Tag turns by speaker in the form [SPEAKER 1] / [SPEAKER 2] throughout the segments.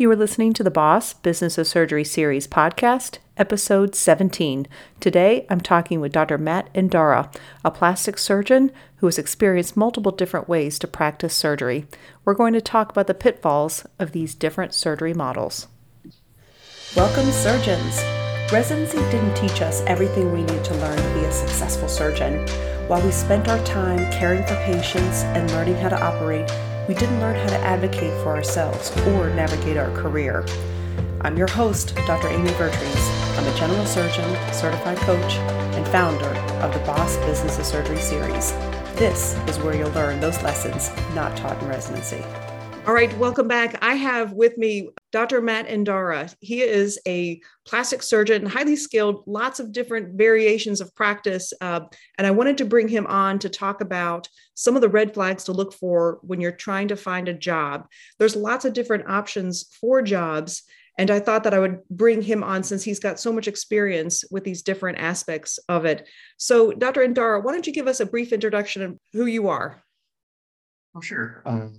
[SPEAKER 1] You are listening to the Boss Business of Surgery Series podcast, episode 17. Today, I'm talking with Dr. Matt Endara, a plastic surgeon who has experienced multiple different ways to practice surgery. We're going to talk about the pitfalls of these different surgery models. Welcome, surgeons. Residency didn't teach us everything we need to learn to be a successful surgeon. While we spent our time caring for patients and learning how to operate, we didn't learn how to advocate for ourselves or navigate our career. I'm your host, Dr. Amy Vertrees. I'm a general surgeon, certified coach, and founder of the Boss Business of Surgery series. This is where you'll learn those lessons not taught in residency. All right, welcome back. I have with me Dr. Matt Endara. He is a plastic surgeon, highly skilled, lots of different variations of practice. Uh, and I wanted to bring him on to talk about some of the red flags to look for when you're trying to find a job. There's lots of different options for jobs. And I thought that I would bring him on since he's got so much experience with these different aspects of it. So, Dr. Endara, why don't you give us a brief introduction of who you are?
[SPEAKER 2] Oh, sure. Um,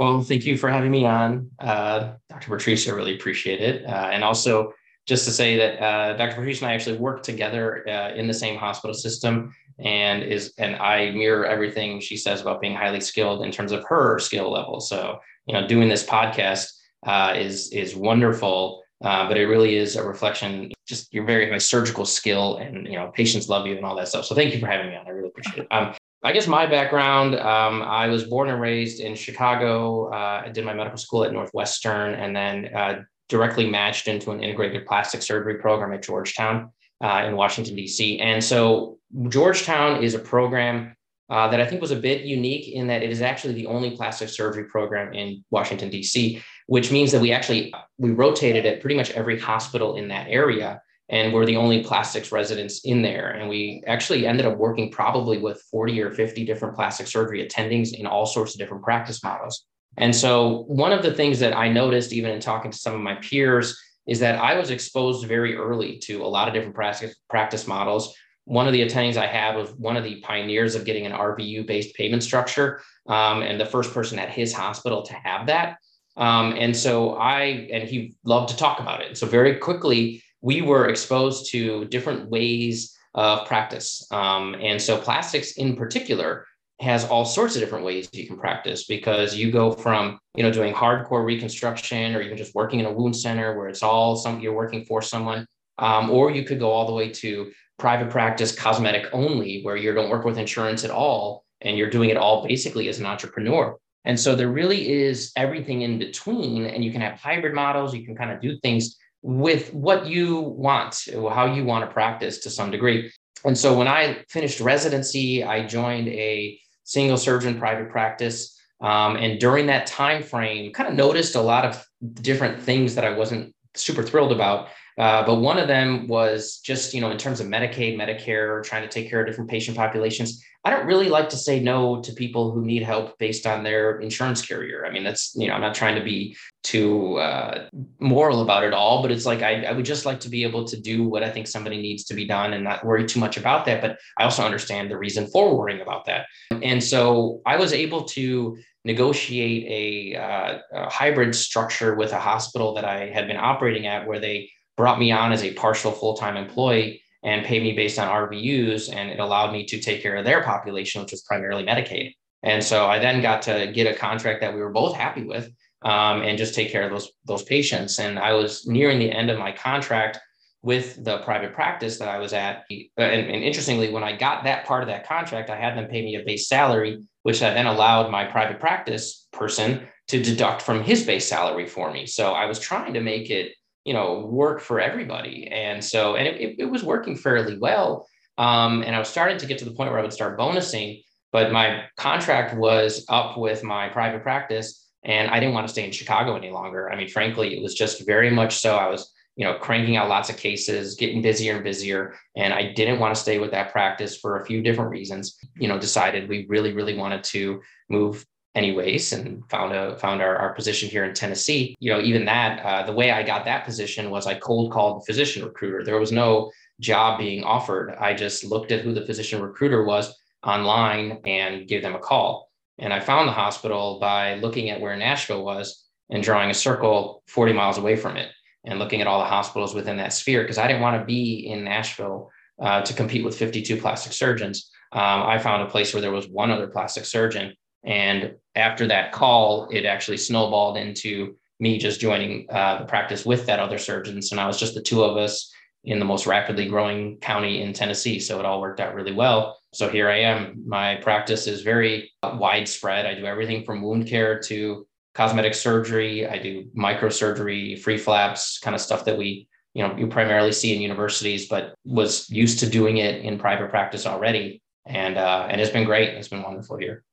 [SPEAKER 2] well, thank you for having me on, uh, Dr. Vertrees. I really appreciate it. Uh, and also, just to say that uh, Dr. Vertrees and I actually work together uh, in the same hospital system, and is and I mirror everything she says about being highly skilled in terms of her skill level. So, you know, doing this podcast uh, is is wonderful. Uh, but it really is a reflection, just your very high surgical skill, and you know, patients love you and all that stuff. So, thank you for having me on. I really appreciate it. Um, I guess my background, um, I was born and raised in Chicago. Uh, I did my medical school at Northwestern and then uh, directly matched into an integrated plastic surgery program at Georgetown uh, in Washington, D.C. And so Georgetown is a program uh, that I think was a bit unique in that it is actually the only plastic surgery program in Washington, D.C., which means that we actually we rotated at pretty much every hospital in that area and we're the only plastics residents in there. And we actually ended up working probably with 40 or 50 different plastic surgery attendings in all sorts of different practice models. And so, one of the things that I noticed, even in talking to some of my peers, is that I was exposed very early to a lot of different practice, practice models. One of the attendings I had was one of the pioneers of getting an RVU based payment structure, um, and the first person at his hospital to have that. Um, and so I, and he loved to talk about it. So very quickly, we were exposed to different ways of practice. Um, and so plastics in particular has all sorts of different ways you can practice because you go from you know doing hardcore reconstruction or even just working in a wound center where it's all some you're working for someone um, or you could go all the way to private practice cosmetic only where you don't work with insurance at all and you're doing it all basically as an entrepreneur and so there really is everything in between and you can have hybrid models you can kind of do things with what you want, how you want to practice to some degree. And so when I finished residency, I joined a single surgeon private practice. Um, and during that time frame, kind of noticed a lot of different things that I wasn't super thrilled about. Uh, but one of them was just, you know, in terms of Medicaid, Medicare, trying to take care of different patient populations. I don't really like to say no to people who need help based on their insurance carrier. I mean, that's, you know, I'm not trying to be too uh, moral about it all, but it's like I, I would just like to be able to do what I think somebody needs to be done and not worry too much about that. But I also understand the reason for worrying about that. And so I was able to negotiate a, uh, a hybrid structure with a hospital that I had been operating at where they brought me on as a partial full time employee and paid me based on RVUs. And it allowed me to take care of their population, which was primarily Medicaid. And so I then got to get a contract that we were both happy with um, and just take care of those, those patients. And I was nearing the end of my contract with the private practice that I was at. And, and, interestingly, when I got that part of that contract, I had them pay me a base salary, which I then allowed my private practice person to deduct from his base salary for me. So I was trying to make it you know work for everybody and so and it, it, was working fairly well um, and i was starting to get to the point where i would start bonusing but my contract was up with my private practice and i didn't want to stay in chicago any longer. I mean frankly it was just very much so i was you know cranking out lots of cases getting busier and busier. And i didn't want to stay with that practice for a few different reasons you know decided we really really wanted to move anyways and found a found our, our position here in tennessee. You know even that uh, the way i got that position was i cold called the physician recruiter. There was no job being offered. I just looked at who the physician recruiter was online and gave them a call and i found the hospital by looking at where nashville was and drawing a circle 40 miles away from it and looking at all the hospitals within that sphere because I didn't want to be in Nashville uh, to compete with 52 plastic surgeons. Um, I found a place where there was one other plastic surgeon. And after that call, it actually snowballed into me just joining uh, the practice with that other surgeon. So now it's just the two of us in the most rapidly growing county in Tennessee. So it all worked out really well. So here I am. My practice is very widespread. I do everything from wound care to cosmetic surgery. I do microsurgery, free flaps, kind of stuff that we, you know, you primarily see in universities, but was used to doing it in private practice already. And uh, and it's been great. It's been wonderful here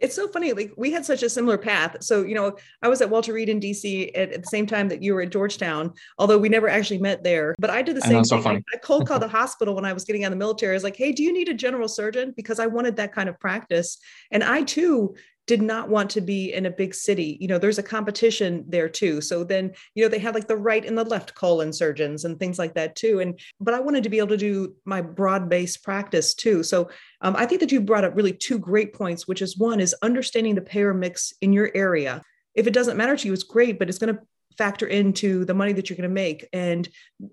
[SPEAKER 1] it's so funny. Like we had such a similar path. So, you know, I was at Walter Reed in DC at, at, the same time that you were at Georgetown, although we never actually met there. But I did the same thing. So I cold called the hospital when I was getting out of the military. I was like, hey, do you need a general surgeon? Because I wanted that kind of practice. And I too did not want to be in a big city. You know, there's a competition there too. So then, you know, they had like the right and the left colon surgeons and things like that too. And but I wanted to be able to do my broad-based practice too. So um, I think that you brought up really two great points, which is one is understanding the payer mix in your area. If it doesn't matter to you, it's great, but it's going to factor into the money that you're going to make. And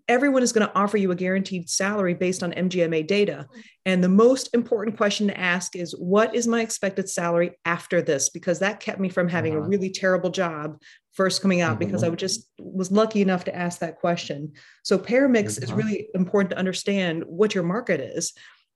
[SPEAKER 1] everyone is going to offer you a guaranteed salary based on MGMA data. And the most important question to ask is what is my expected salary after this? Because that kept me from having uh-huh. a really terrible job first coming out mm-hmm. because I would just was lucky enough to ask that question. So payer mix uh-huh. is really important to understand what your market is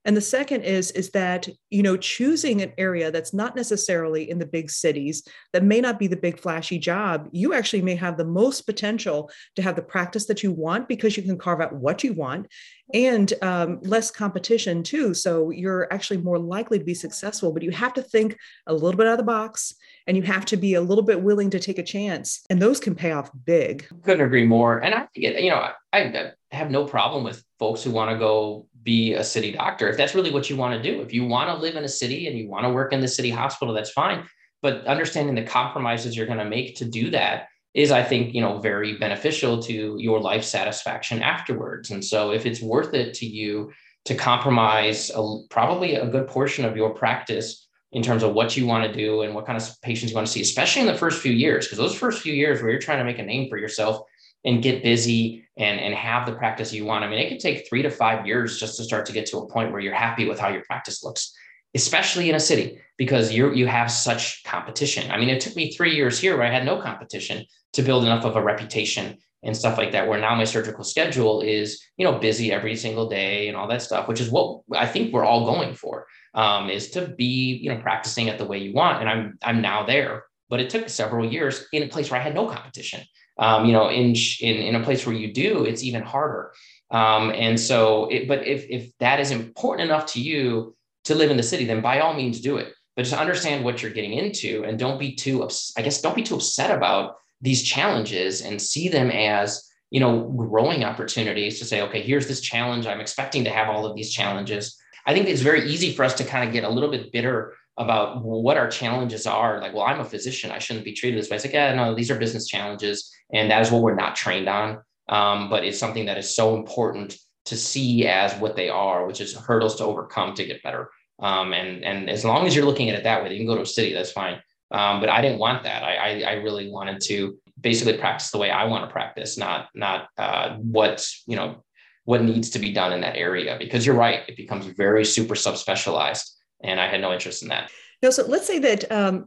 [SPEAKER 1] and the second is is that you know choosing an area that's not necessarily in the big cities that may not be the big flashy job you actually may have the most potential to have the practice that you want because you can carve out what you want and um, less competition too. So you're actually more likely to be successful but you have to think a little bit out of the box and you have to be a little bit willing to take a chance. And those can pay off big.
[SPEAKER 2] Couldn't agree more. And i you know I, I have no problem with folks who want to go be a city doctor. If that's really what you want to do if you want to live in a city and you want to work in the city hospital that's fine. But understanding the compromises you're going to make to do that is i think you know very beneficial to your life satisfaction afterwards. And so if it's worth it to you to compromise a, probably a good portion of your practice in terms of what you want to do and what kind of patients you want to see especially in the first few years because those first few years where you're trying to make a name for yourself and get busy and, and have the practice you want. I mean, it could take three to five years just to start to get to a point where you're happy with how your practice looks, especially in a city because you you have such competition. I mean, it took me three years here where I had no competition to build enough of a reputation and stuff like that. Where now my surgical schedule is you know busy every single day and all that stuff, which is what I think we're all going for, um, is to be you know practicing it the way you want. And I'm I'm now there, but it took several years in a place where I had no competition um, you know, in, in, in a place where you do, it's even harder. Um, and so, it, but if, if that is important enough to you to live in the city, then by all means do it. But just understand what you're getting into and don't be too, I guess, don't be too upset about these challenges and see them as, you know, growing opportunities to say, okay, here's this challenge. I'm expecting to have all of these challenges. I think it's very easy for us to kind of get a little bit bitter about what our challenges are. Like, well, I'm a physician. I shouldn't be treated this way. It's like, yeah, no, these are business challenges. And that is what we're not trained on. Um, but it's something that is so important to see as what they are, which is hurdles to overcome to get better. Um, and, and as long as you're looking at it that way, you can go to a city, that's fine. Um, but I didn't want that. I, I, I, really wanted to basically practice the way I want to practice, not, not uh, what, you know, what needs to be done in that area. Because you're right, it becomes very super subspecialized and I had no interest in that.
[SPEAKER 1] No, so let's say that um,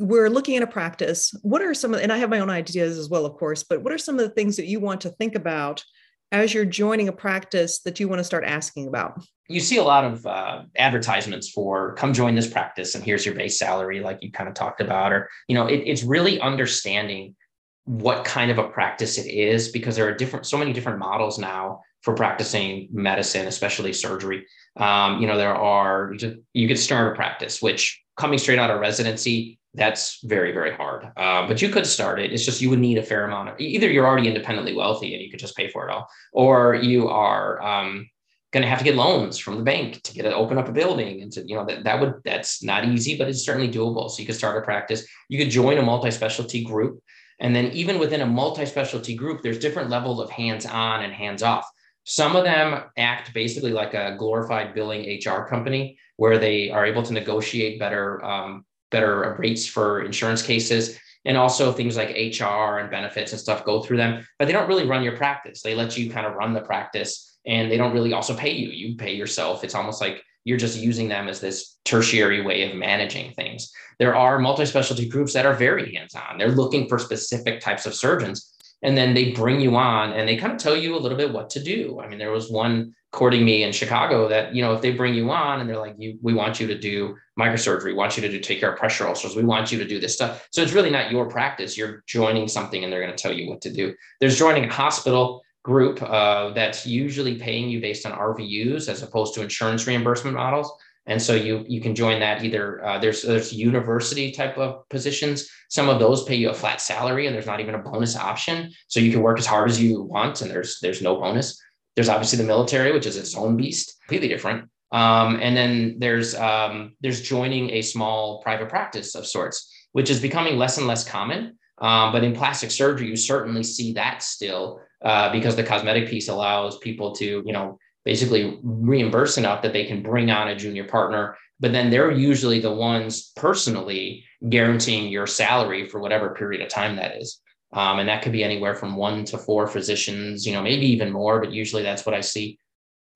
[SPEAKER 1] we're looking at a practice. What are some of, and I have my own ideas as well, of course, but what are some of the things that you want to think about as you're joining a practice that you want to start asking about?
[SPEAKER 2] You see a lot of uh, advertisements for come join this practice and here's your base salary, like you kind of talked about, or, you know, it, it's really understanding what kind of a practice it is because there are different, so many different models now for practicing medicine, especially surgery. Um, you know, there are, you could start a practice, which coming straight out of residency, that's very, very hard. Um, but you could start it. It's just you would need a fair amount of either you're already independently wealthy and you could just pay for it all, or you are um, going to have to get loans from the bank to get it open up a building and to you know that that would that's not easy but it's certainly doable so you could start a practice you could join a multi-specialty group and then even within a multi-specialty group there's different levels of hands-on and hands-off some of them act basically like a glorified billing HR company where they are able to negotiate better um, better rates for insurance cases. And also things like HR and benefits and stuff go through them, but they don't really run your practice. They let you kind of run the practice and they don't really also pay you. You pay yourself. It's almost like you're just using them as this tertiary way of managing things. There are multi specialty groups that are very hands on. They're looking for specific types of surgeons. And then they bring you on and they kind of tell you a little bit what to do. I mean, there was one courting me in Chicago that, you know, if they bring you on and they're like, you, we want you to do microsurgery, we want you to do, take care of pressure ulcers, we want you to do this stuff. So it's really not your practice. You're joining something and they're going to tell you what to do. There's joining a hospital group uh, that's usually paying you based on RVUs as opposed to insurance reimbursement models. And so you you can join that either uh, there's there's university type of positions. Some of those pay you a flat salary and there's not even a bonus option. So you can work as hard as you want and there's there's no bonus. There's obviously the military, which is its own beast, completely different. Um, and then there's um, there's joining a small private practice of sorts, which is becoming less and less common. Um, but in plastic surgery, you certainly see that still uh, because the cosmetic piece allows people to, you know, basically reimburse enough that they can bring on a junior partner. But then they're usually the ones personally guaranteeing your salary for whatever period of time that is. Um, and that could be anywhere from one to four physicians, you know, maybe even more, but usually that's what I see.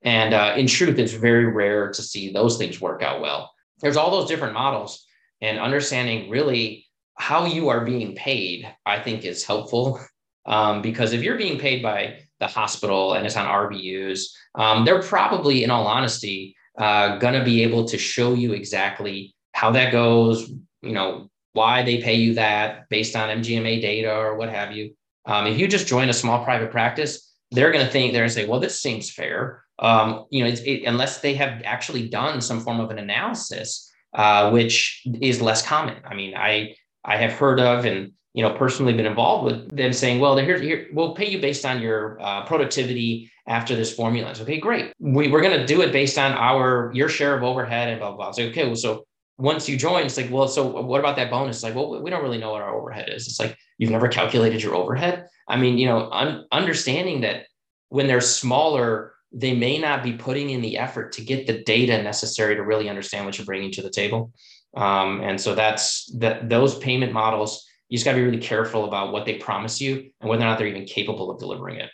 [SPEAKER 2] And uh, in truth, it's very rare to see those things work out well. There's all those different models, and understanding really how you are being paid, I think, is helpful um, because if you're being paid by the hospital and it's on RVUs, um, they're probably, in all honesty, uh, going to be able to show you exactly how that goes, you know, why they pay you that based on MGMA data or what have you. Um, if you just join a small private practice, they're going to think they're going to say, well, this seems fair. Um, you know, it, unless they have actually done some form of an analysis, uh, which is less common. I mean, I I have heard of and you know personally been involved with them saying well here, here we'll pay you based on your uh, productivity after this formula. It's okay great. We, we're going to do it based on our your share of overhead and blah blah, blah. it's like okay well, so once you join it's like well so what about that bonus? It's like well we don't really know what our overhead is. It's like you've never calculated your overhead? I mean you know un- understanding that when they're smaller they may not be putting in the effort to get the data necessary to really understand what you're bringing to the table. Um, and so that's that those payment models you just got to be really careful about what they promise you and whether or not they're even capable of delivering it.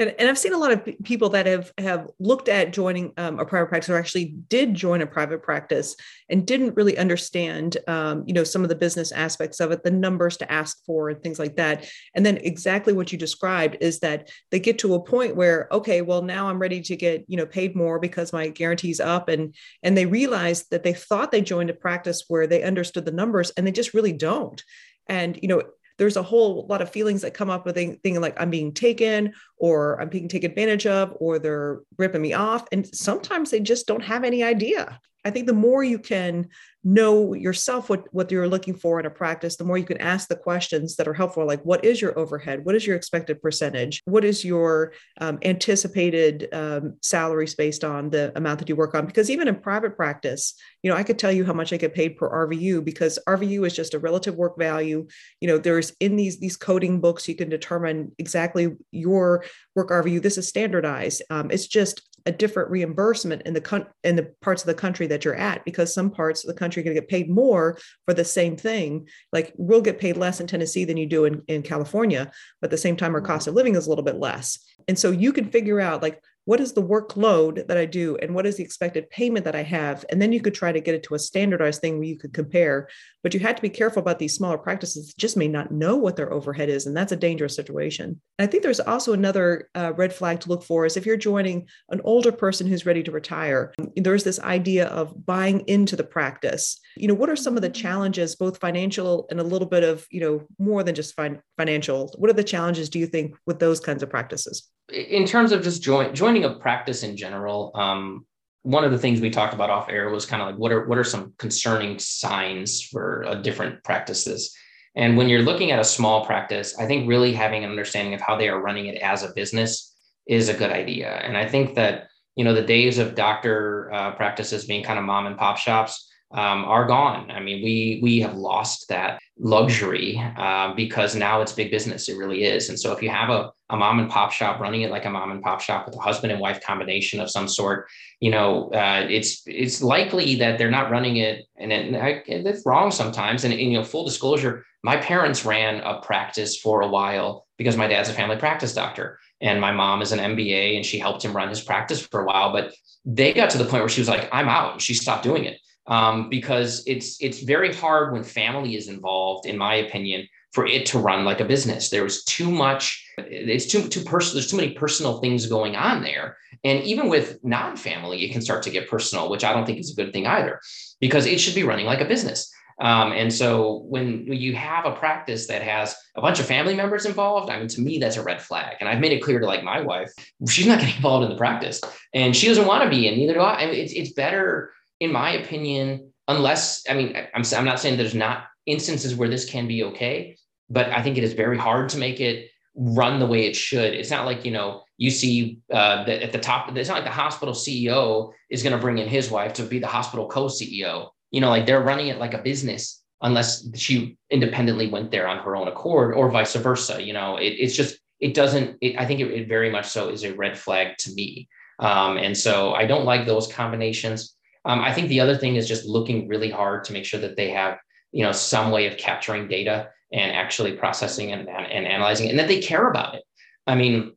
[SPEAKER 1] And, and I've seen a lot of people that have have looked at joining um, a private practice or actually did join a private practice and didn't really understand, um, you know, some of the business aspects of it, the numbers to ask for, and things like that. And then exactly what you described is that they get to a point where, okay, well now I'm ready to get you know paid more because my guarantee's up, and and they realize that they thought they joined a practice where they understood the numbers, and they just really don't. And you know, there's a whole lot of feelings that come up with thinking like I'm being taken or I'm being taken advantage of or they're ripping me off. And sometimes they just don't have any idea. I think the more you can know yourself what, what you're looking for in a practice, the more you can ask the questions that are helpful, like what is your overhead? What is your expected percentage? What is your um, anticipated um, salaries based on the amount that you work on? Because even in private practice, you know, I could tell you how much I get paid per RVU because RVU is just a relative work value. You know, there's in these these coding books you can determine exactly your work RVU. This is standardized. Um, it's just a different reimbursement in the con- in the parts of the country that you're at because some parts of the country are going to get paid more for the same thing like we'll get paid less in tennessee than you do in, in california but at the same time our cost of living is a little bit less and so you can figure out like what is the workload that I do and what is the expected payment that I have? And then you could try to get it to a standardized thing where you could compare. But you had to be careful about these smaller practices just may not know what their overhead is. And that's a dangerous situation. And I think there's also another uh, red flag to look for is if you're joining an older person who's ready to retire, there's this idea of buying into the practice. You know, what are some of the challenges, both financial and a little bit of, you know, more than just fin- financial? What are the challenges do you think with those kinds of practices?
[SPEAKER 2] In terms of just join, joining a practice in general, um, one of the things we talked about off air was kind of like what are what are some concerning signs for a different practices. And when you're looking at a small practice, I think really having an understanding of how they are running it as a business is a good idea. And I think that you know the days of doctor uh, practices being kind of mom and pop shops um, are gone. I mean, we we have lost that luxury uh, because now it's big business. It really is. And so if you have a, a mom and pop shop, running it like a mom and pop shop with a husband and wife combination of some sort, you know, uh, it's it's likely that they're not running it, and, it, and it's wrong sometimes. And, and you know, full disclosure, my parents ran a practice for a while because my dad's a family practice doctor and my mom is an MBA and she helped him run his practice for a while. But they got to the point where she was like, I'm out. And she stopped doing it um, because it's it's very hard when family is involved, in my opinion, for it to run like a business. There's too much, it's too too personal, there's too many personal things going on there. And even with non-family, it can start to get personal, which I don't think is a good thing either, because it should be running like a business. Um, and so when you have a practice that has a bunch of family members involved, I mean, to me, that's a red flag. And I've made it clear to like my wife, she's not getting involved in the practice and she doesn't want to be, and neither do I. I mean, it's, it's better, in my opinion, unless, I mean, I'm, I'm not saying there's not instances where this can be okay, but I think it is very hard to make it run the way it should. It's not like, you know, you see uh, that at the top, it's not like the hospital CEO is going to bring in his wife to be the hospital co CEO you know like they're running it like a business unless she independently went there on her own accord or vice versa you know? It, it's just it doesn't it, i think it, it, very much so is a red flag to me. Um, and so i don't like those combinations. Um, i think the other thing is just looking really hard to make sure that they have you know some way of capturing data and actually processing and, and analyzing it and that they care about it i mean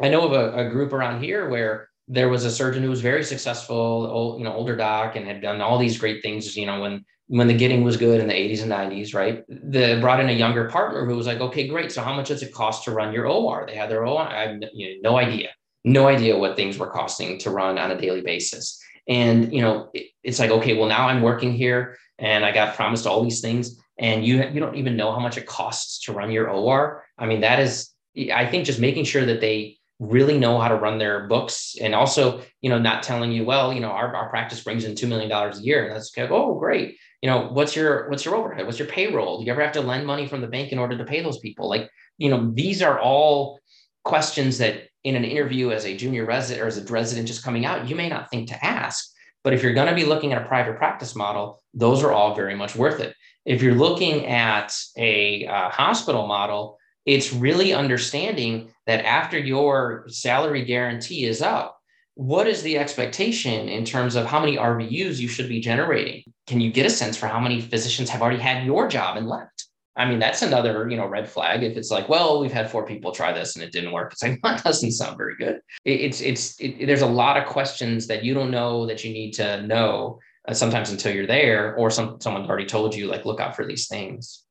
[SPEAKER 2] i know of a, a group around here where there was a surgeon who was very successful, old, you know, older doc, and had done all these great things. You know, when when the getting was good in the 80s and 90s, right? they brought in a younger partner who was like, okay, great. So how much does it cost to run your OR? They had their OR. I have you know, no idea, no idea what things were costing to run on a daily basis. And you know, it, it's like, okay, well now I'm working here, and I got promised all these things, and you you don't even know how much it costs to run your OR. I mean, that is, I think, just making sure that they really know how to run their books and also you know not telling you well you know our, our practice brings in $2 million a year and that's like oh great. You know what's your what's your overhead? What's your payroll? Do you ever have to lend money from the bank in order to pay those people? Like you know these are all questions that in an interview as a junior resident or as a resident just coming out you may not think to ask but if you're going to be looking at a private practice model those are all very much worth it if you're looking at a uh, hospital model it's really understanding that after your salary guarantee is up, what is the expectation in terms of how many RVUs you should be generating? Can you get a sense for how many physicians have already had your job and left? I mean, that's another, you know, red flag. If it's like, well, we've had four people try this and it didn't work, it's like that doesn't sound very good. It, it's it's it, there's a lot of questions that you don't know that you need to know uh, sometimes until you're there, or some someone's already told you, like, look out for these things.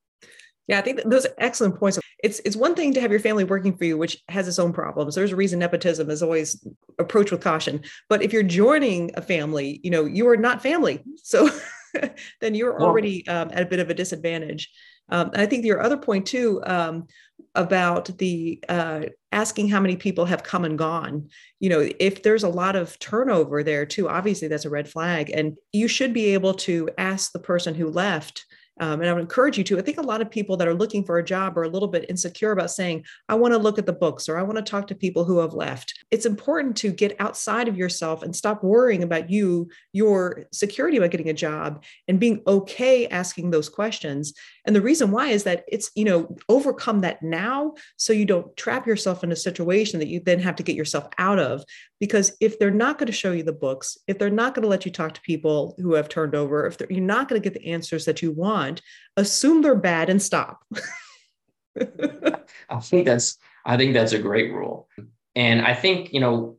[SPEAKER 1] Yeah, I think those are excellent points. It's it's one thing to have your family working for you, which has its own problems. There's a reason nepotism is always approached with caution. But if you're joining a family, you know you are not family, so then you're already um, at a bit of a disadvantage. Um, I think your other point too um, about the uh, asking how many people have come and gone. You know, if there's a lot of turnover there too, obviously that's a red flag, and you should be able to ask the person who left um, and I would encourage you to. I think a lot of people that are looking for a job are a little bit insecure about saying, I want to look at the books or I want to talk to people who have left. It's important to get outside of yourself and stop worrying about you, your security about getting a job and being okay asking those questions. And the reason why is that it's, you know, overcome that now so you don't trap yourself in a situation that you then have to get yourself out of. Because if they're not going to show you the books, if they're not going to let you talk to people who have turned over, if you're not going to get the answers that you want, assume they're bad and stop.
[SPEAKER 2] I think that's I think that's a great rule. And I think, you know,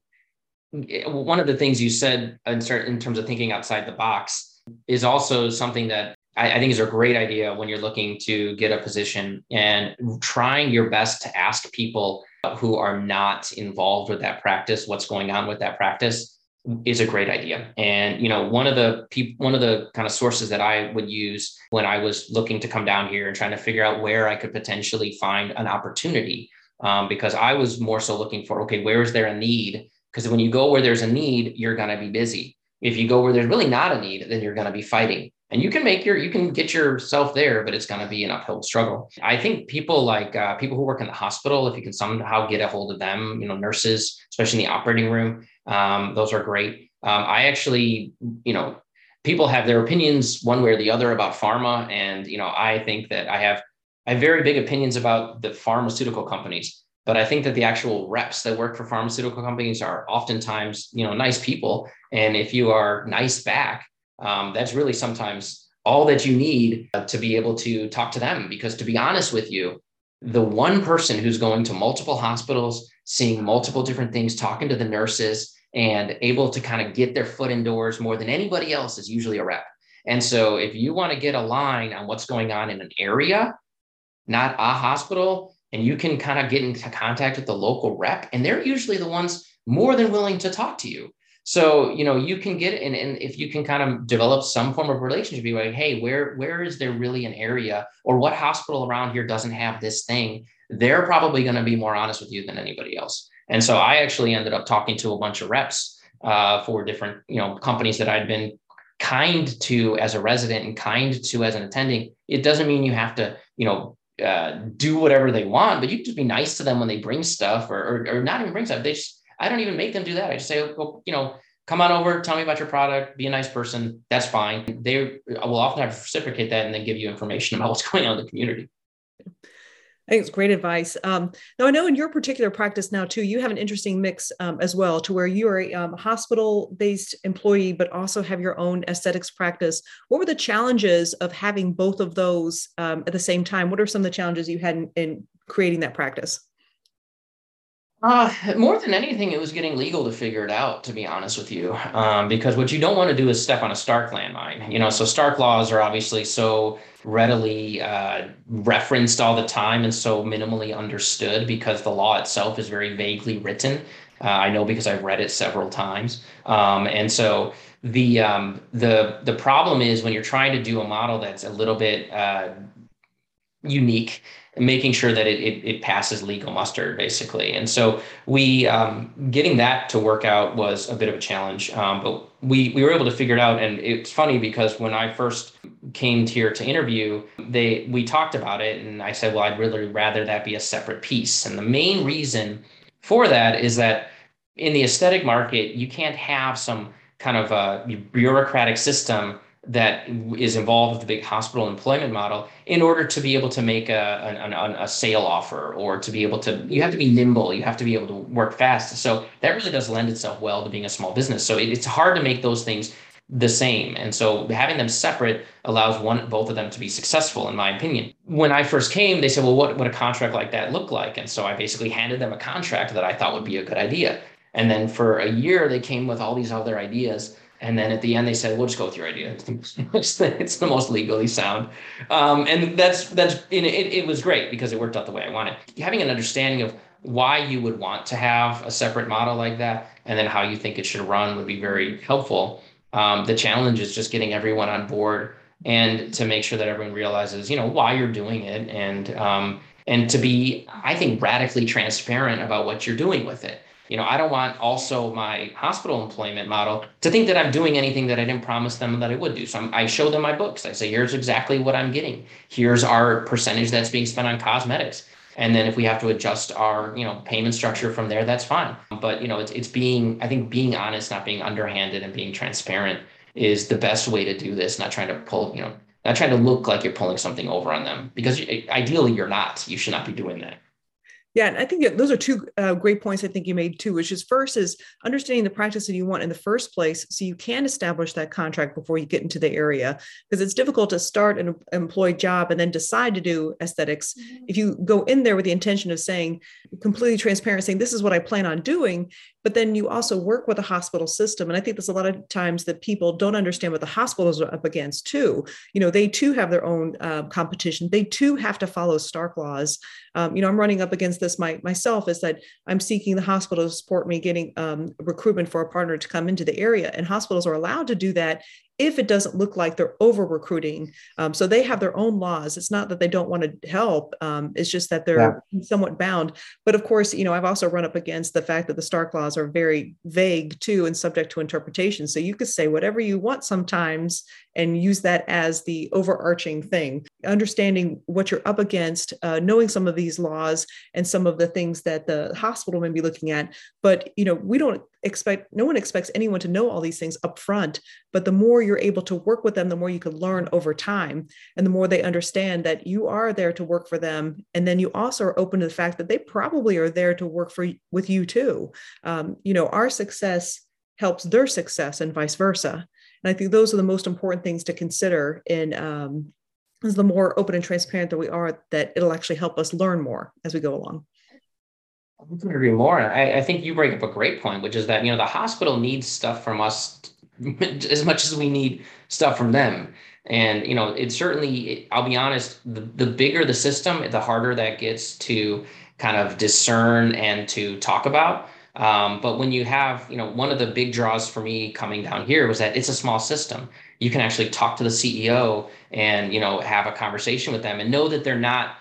[SPEAKER 2] one of the things you said in, certain, in terms of thinking outside the box is also something that I, I think is a great idea when you're looking to get a position and trying your best to ask people who are not involved with that practice what's going on with that practice is a great idea. And you know, one of the people, one of the kind of sources that I would use when I was looking to come down here and trying to figure out where I could potentially find an opportunity, um, because I was more so looking for okay, where is there a need? Because when you go where there's a need, you're going to be busy. If you go where there's really not a need, then you're going to be fighting and you can make your you can get yourself there but it's going to be an uphill struggle. I think people like uh, people who work in the hospital if you can somehow get a hold of them you know nurses especially in the operating room um, those are great. Um, i actually you know people have their opinions one way or the other about pharma. And you know i think that i have i have very big opinions about the pharmaceutical companies but I think that the actual reps that work for pharmaceutical companies are oftentimes, you know, nice people. And if you are nice back, um, that's really sometimes all that you need to be able to talk to them. Because to be honest with you, the one person who's going to multiple hospitals, seeing multiple different things, talking to the nurses, and able to kind of get their foot indoors more than anybody else is usually a rep. And so if you want to get a line on what's going on in an area, not a hospital, and you can kind of get into contact with the local rep, and they're usually the ones more than willing to talk to you. So, you know, you can get and, and if you can kind of develop some form of relationship, be like, hey, where where is there really an area or what hospital around here doesn't have this thing? They're probably going to be more honest with you than anybody else. And so I actually ended up talking to a bunch of reps uh, for different, you know, companies that I'd been kind to as a resident and kind to as an attending. It doesn't mean you have to, you know, uh, do whatever they want, but you just be nice to them when they bring stuff or, or, or not even bring stuff. They just, I don't even make them do that. I just say, well, you know, come on over, tell me about your product, be a nice person. That's fine. They will often have to reciprocate that and then give you information about what's going on in the community.
[SPEAKER 1] I think it's great advice. Um, now, I know in your particular practice now too, you have an interesting mix um, as well, to where you are a um, hospital-based employee, but also have your own aesthetics practice. What were the challenges of having both of those um, at the same time? What are some of the challenges you had in, in creating that practice?
[SPEAKER 2] Uh, more than anything, it was getting legal to figure it out, to be honest with you. Um, because what you don't want to do is step on a Stark landmine. You know, so Stark laws are obviously so readily uh, referenced all the time and so minimally understood because the law itself is very vaguely written. Uh, I know because I've read it several times. Um, and so the um, the the problem is when you're trying to do a model that's a little bit uh, unique making sure that it, it, it, passes legal muster basically. And so we um, getting that to work out was a bit of a challenge. Um, but we we were able to figure it out. And it's funny because when i first came here to interview they we talked about it. And i said well i'd really rather that be a separate piece. And the main reason for that is that in the aesthetic market you can't have some kind of a bureaucratic system that is involved with the big hospital employment model in order to be able to make a, a, a, sale offer or to be able to you have to be nimble you have to be able to work fast. So that really does lend itself well to being a small business. So it, it's hard to make those things the same. And so having them separate allows one both of them to be successful in my opinion. When i first came they said well what would a contract like that look like? And so i basically handed them a contract that i thought would be a good idea. And then for a year they came with all these other ideas and then at the end, they said, "We'll just go with your idea. It's the, it's the most legally sound." Um, and that's that's it, it was great because it worked out the way I wanted. Having an understanding of why you would want to have a separate model like that, and then how you think it should run would be very helpful. Um, the challenge is just getting everyone on board and to make sure that everyone realizes, you know, why you're doing it, and um, and to be, I think, radically transparent about what you're doing with it you know, I don't want also my hospital employment model to think that I'm doing anything that I didn't promise them that I would do. So I'm, i show them my books. I say, here's exactly what I'm getting. Here's our percentage that's being spent on cosmetics. And then if we have to adjust our, you know, payment structure from there, that's fine. But, you know, it's, it's being, I think being honest, not being underhanded and being transparent is the best way to do this. Not trying to pull, you know, not trying to look like you're pulling something over on them because ideally you're not, you should not be doing that.
[SPEAKER 1] Yeah, and I think those are two uh, great points I think you made too, which is first is understanding the practice that you want in the first place so you can establish that contract before you get into the area because it's difficult to start an employed job and then decide to do aesthetics. Mm-hmm. If you go in there with the intention of saying completely transparent, saying this is what I plan on doing, but then you also work with a hospital system. And I think there's a lot of times that people don't understand what the hospitals are up against too. You know, they too have their own uh, competition. They too have to follow Stark laws. Um, you know, I'm running up against this my, myself is that I'm seeking the hospital to support me getting um, recruitment for a partner to come into the area. And hospitals are allowed to do that if it doesn't look like they're over recruiting. Um, so they have their own laws. It's not that they don't want to help. Um, it's just that they're yeah. somewhat bound. But of course, you know, I've also run up against the fact that the Stark laws are very vague too and subject to interpretation. So you could say whatever you want sometimes, and use that as the overarching thing. Understanding what you're up against uh, knowing some of these laws and some of the things that the hospital may be looking at. But you know we don't expect no one expects anyone to know all these things up front. But the more you're able to work with them the more you can learn over time. And the more they understand that you are there to work for them. And then you also are open to the fact that they probably are there to work for with you too. Um, you know our success helps their success and vice versa and i think those are the most important things to consider in um, as the more open and transparent that we are that it'll actually help us learn more as we go along
[SPEAKER 2] I couldn't agree more. I, I think you bring up a great point, which is that you know the hospital needs stuff from us as much as we need stuff from them. And you know, it certainly. I'll be honest. The, the bigger the system, the harder that gets to kind of discern and to talk about. Um, but when you have, you know, one of the big draws for me coming down here was that it's a small system. You can actually talk to the CEO and you know have a conversation with them and know that they're not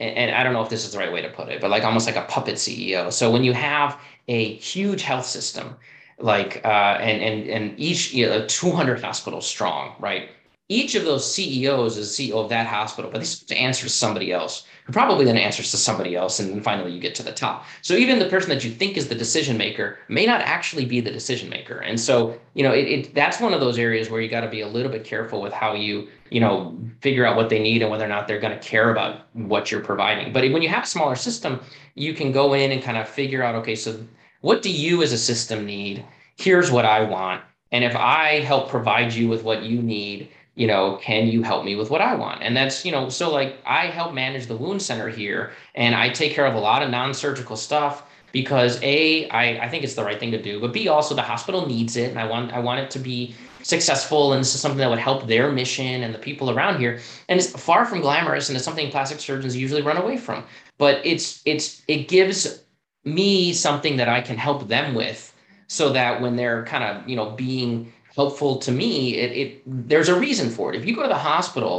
[SPEAKER 2] and, I don't know if this is the right way to put it, but like almost like a puppet CEO. So when you have a huge health system, like uh, and and and each you know 200 hospitals strong, right? Each of those CEOs is CEO of that hospital, but they answer to somebody else who probably then answers to somebody else, and then finally you get to the top. So even the person that you think is the decision maker may not actually be the decision maker, and so you know it, it that's one of those areas where you got to be a little bit careful with how you you know figure out what they need and whether or not they're going to care about what you're providing. But when you have a smaller system, you can go in and kind of figure out okay, so what do you as a system need? Here's what I want, and if I help provide you with what you need you know, can you help me with what I want? And that's, you know, so like I help manage the wound center here and I take care of a lot of non-surgical stuff because A, I, I think it's the right thing to do, but B also the hospital needs it. And I want I want it to be successful and this is something that would help their mission and the people around here. And it's far from glamorous and it's something plastic surgeons usually run away from. But it's it's it gives me something that I can help them with so that when they're kind of, you know, being helpful to me, it, it there's a reason for it. If you go to the hospital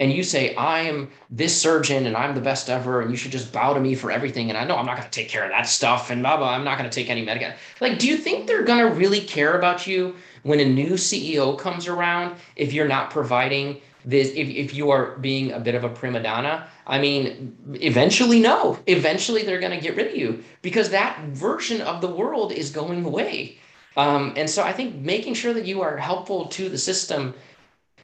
[SPEAKER 2] and you say, I am this surgeon and I'm the best ever, and you should just bow to me for everything. And I know I'm not going to take care of that stuff, and blah, blah, I'm not going to take any medication. Like, do you think they're going to really care about you when a new CEO comes around if you're not providing this, if, if you are being a bit of a prima donna? I mean, eventually, no. Eventually, they're going to get rid of you because that version of the world is going away. Um, and so I think making sure that you are helpful to the system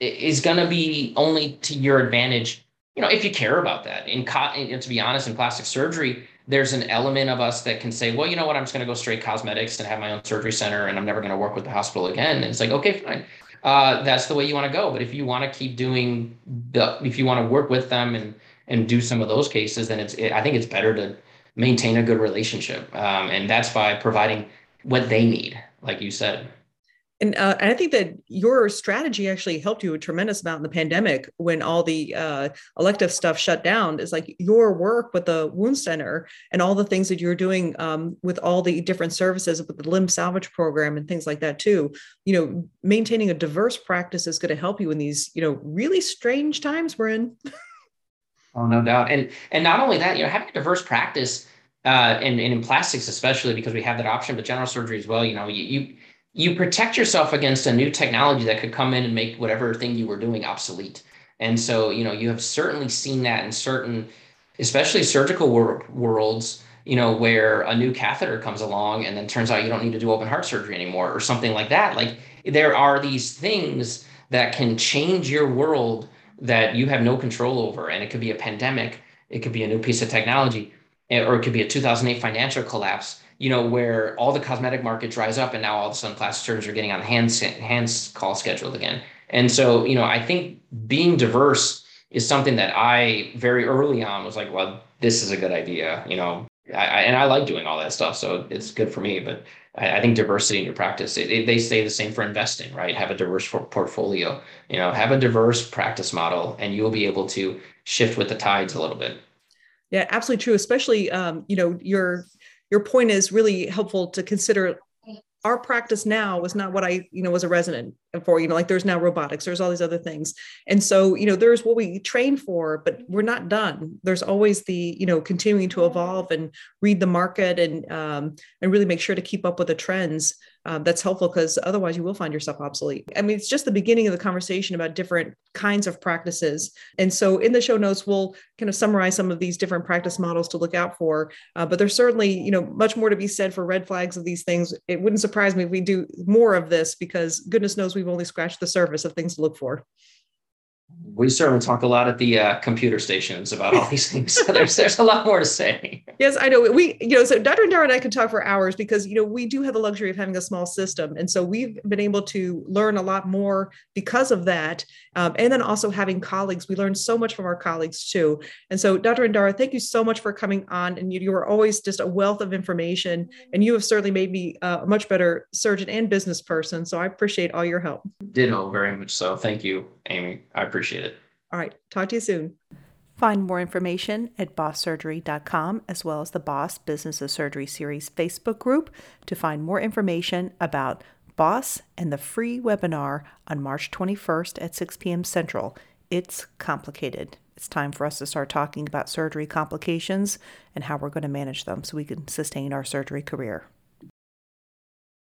[SPEAKER 2] is going to be only to your advantage. You know, if you care about that. In, co- in to be honest, in plastic surgery, there's an element of us that can say, well, you know what, I'm just going to go straight cosmetics and have my own surgery center, and I'm never going to work with the hospital again. And it's like, okay, fine. Uh, that's the way you want to go. But if you want to keep doing the, if you want to work with them and and do some of those cases, then it's, it, I think it's better to maintain a good relationship, um, and that's by providing what they need like you said.
[SPEAKER 1] And, uh, and I think that your strategy actually helped you a tremendous amount in the pandemic when all the uh, elective stuff shut down. Is like your work with the wound center and all the things that you're doing um, with all the different services with the limb salvage program and things like that too. You know, maintaining a diverse practice is going to help you in these you know really strange times we're in.
[SPEAKER 2] oh, no doubt. And and not only that, you know, having a diverse practice uh, and, and in plastics especially because we have that option, but general surgery as well. You know, you, you you protect yourself against a new technology that could come in and make whatever thing you were doing obsolete. And so, you know, you have certainly seen that in certain, especially surgical wor- worlds, you know, where a new catheter comes along and then turns out you don't need to do open heart surgery anymore or something like that. Like there are these things that can change your world that you have no control over. And it could be a pandemic, it could be a new piece of technology or it could be a 2008 financial collapse, you know, where all the cosmetic market dries up and now all of a sudden plastic surgeons are getting on the hands, hands call schedule again. And so, you know, I think being diverse is something that I very early on was like, well, this is a good idea, you know, I, I, and I like doing all that stuff. So it's good for me, but I, I think diversity in your practice, it, it, they say the same for investing, right? Have a diverse portfolio, you know, have a diverse practice model and you'll be able to shift with the tides a little bit.
[SPEAKER 1] Yeah, absolutely true. Especially, um, you know, your your point is really helpful to consider. Our practice now was not what I, you know, was a resident for. You know, like there's now robotics, there's all these other things, and so you know, there's what we train for, but we're not done. There's always the, you know, continuing to evolve and read the market and um, and really make sure to keep up with the trends um, that's helpful because otherwise you will find yourself obsolete. I mean, it's just the beginning of the conversation about different kinds of practices. And so in the show notes, we'll kind of summarize some of these different practice models to look out for. Uh, but there's certainly, you know, much more to be said for red flags of these things. It wouldn't surprise me if we do more of this because goodness knows we've only scratched the surface of things to look for
[SPEAKER 2] we certainly talk a lot at the uh, computer stations about all these things. So there's there's a lot more to say.
[SPEAKER 1] Yes, I know. We you know so Dr. Endara and I could talk for hours because you know we do have the luxury of having a small system, and so we've been able to learn a lot more because of that, um, and then also having colleagues. We learn so much from our colleagues too. And so Dr. Endara, thank you so much for coming on, and you, you are always just a wealth of information, and you have certainly made me a much better surgeon and business person. So I appreciate all your help.
[SPEAKER 2] Ditto, very much so. Thank you, Amy. I appreciate it.
[SPEAKER 1] All right. Talk to you soon. Find more information at bosssurgery.com as well as the Boss Business of Surgery Series Facebook group to find more information about Boss and the free webinar on March 21st at 6 p.m. Central. It's complicated. It's time for us to start talking about surgery complications and how we're going to manage them so we can sustain our surgery career.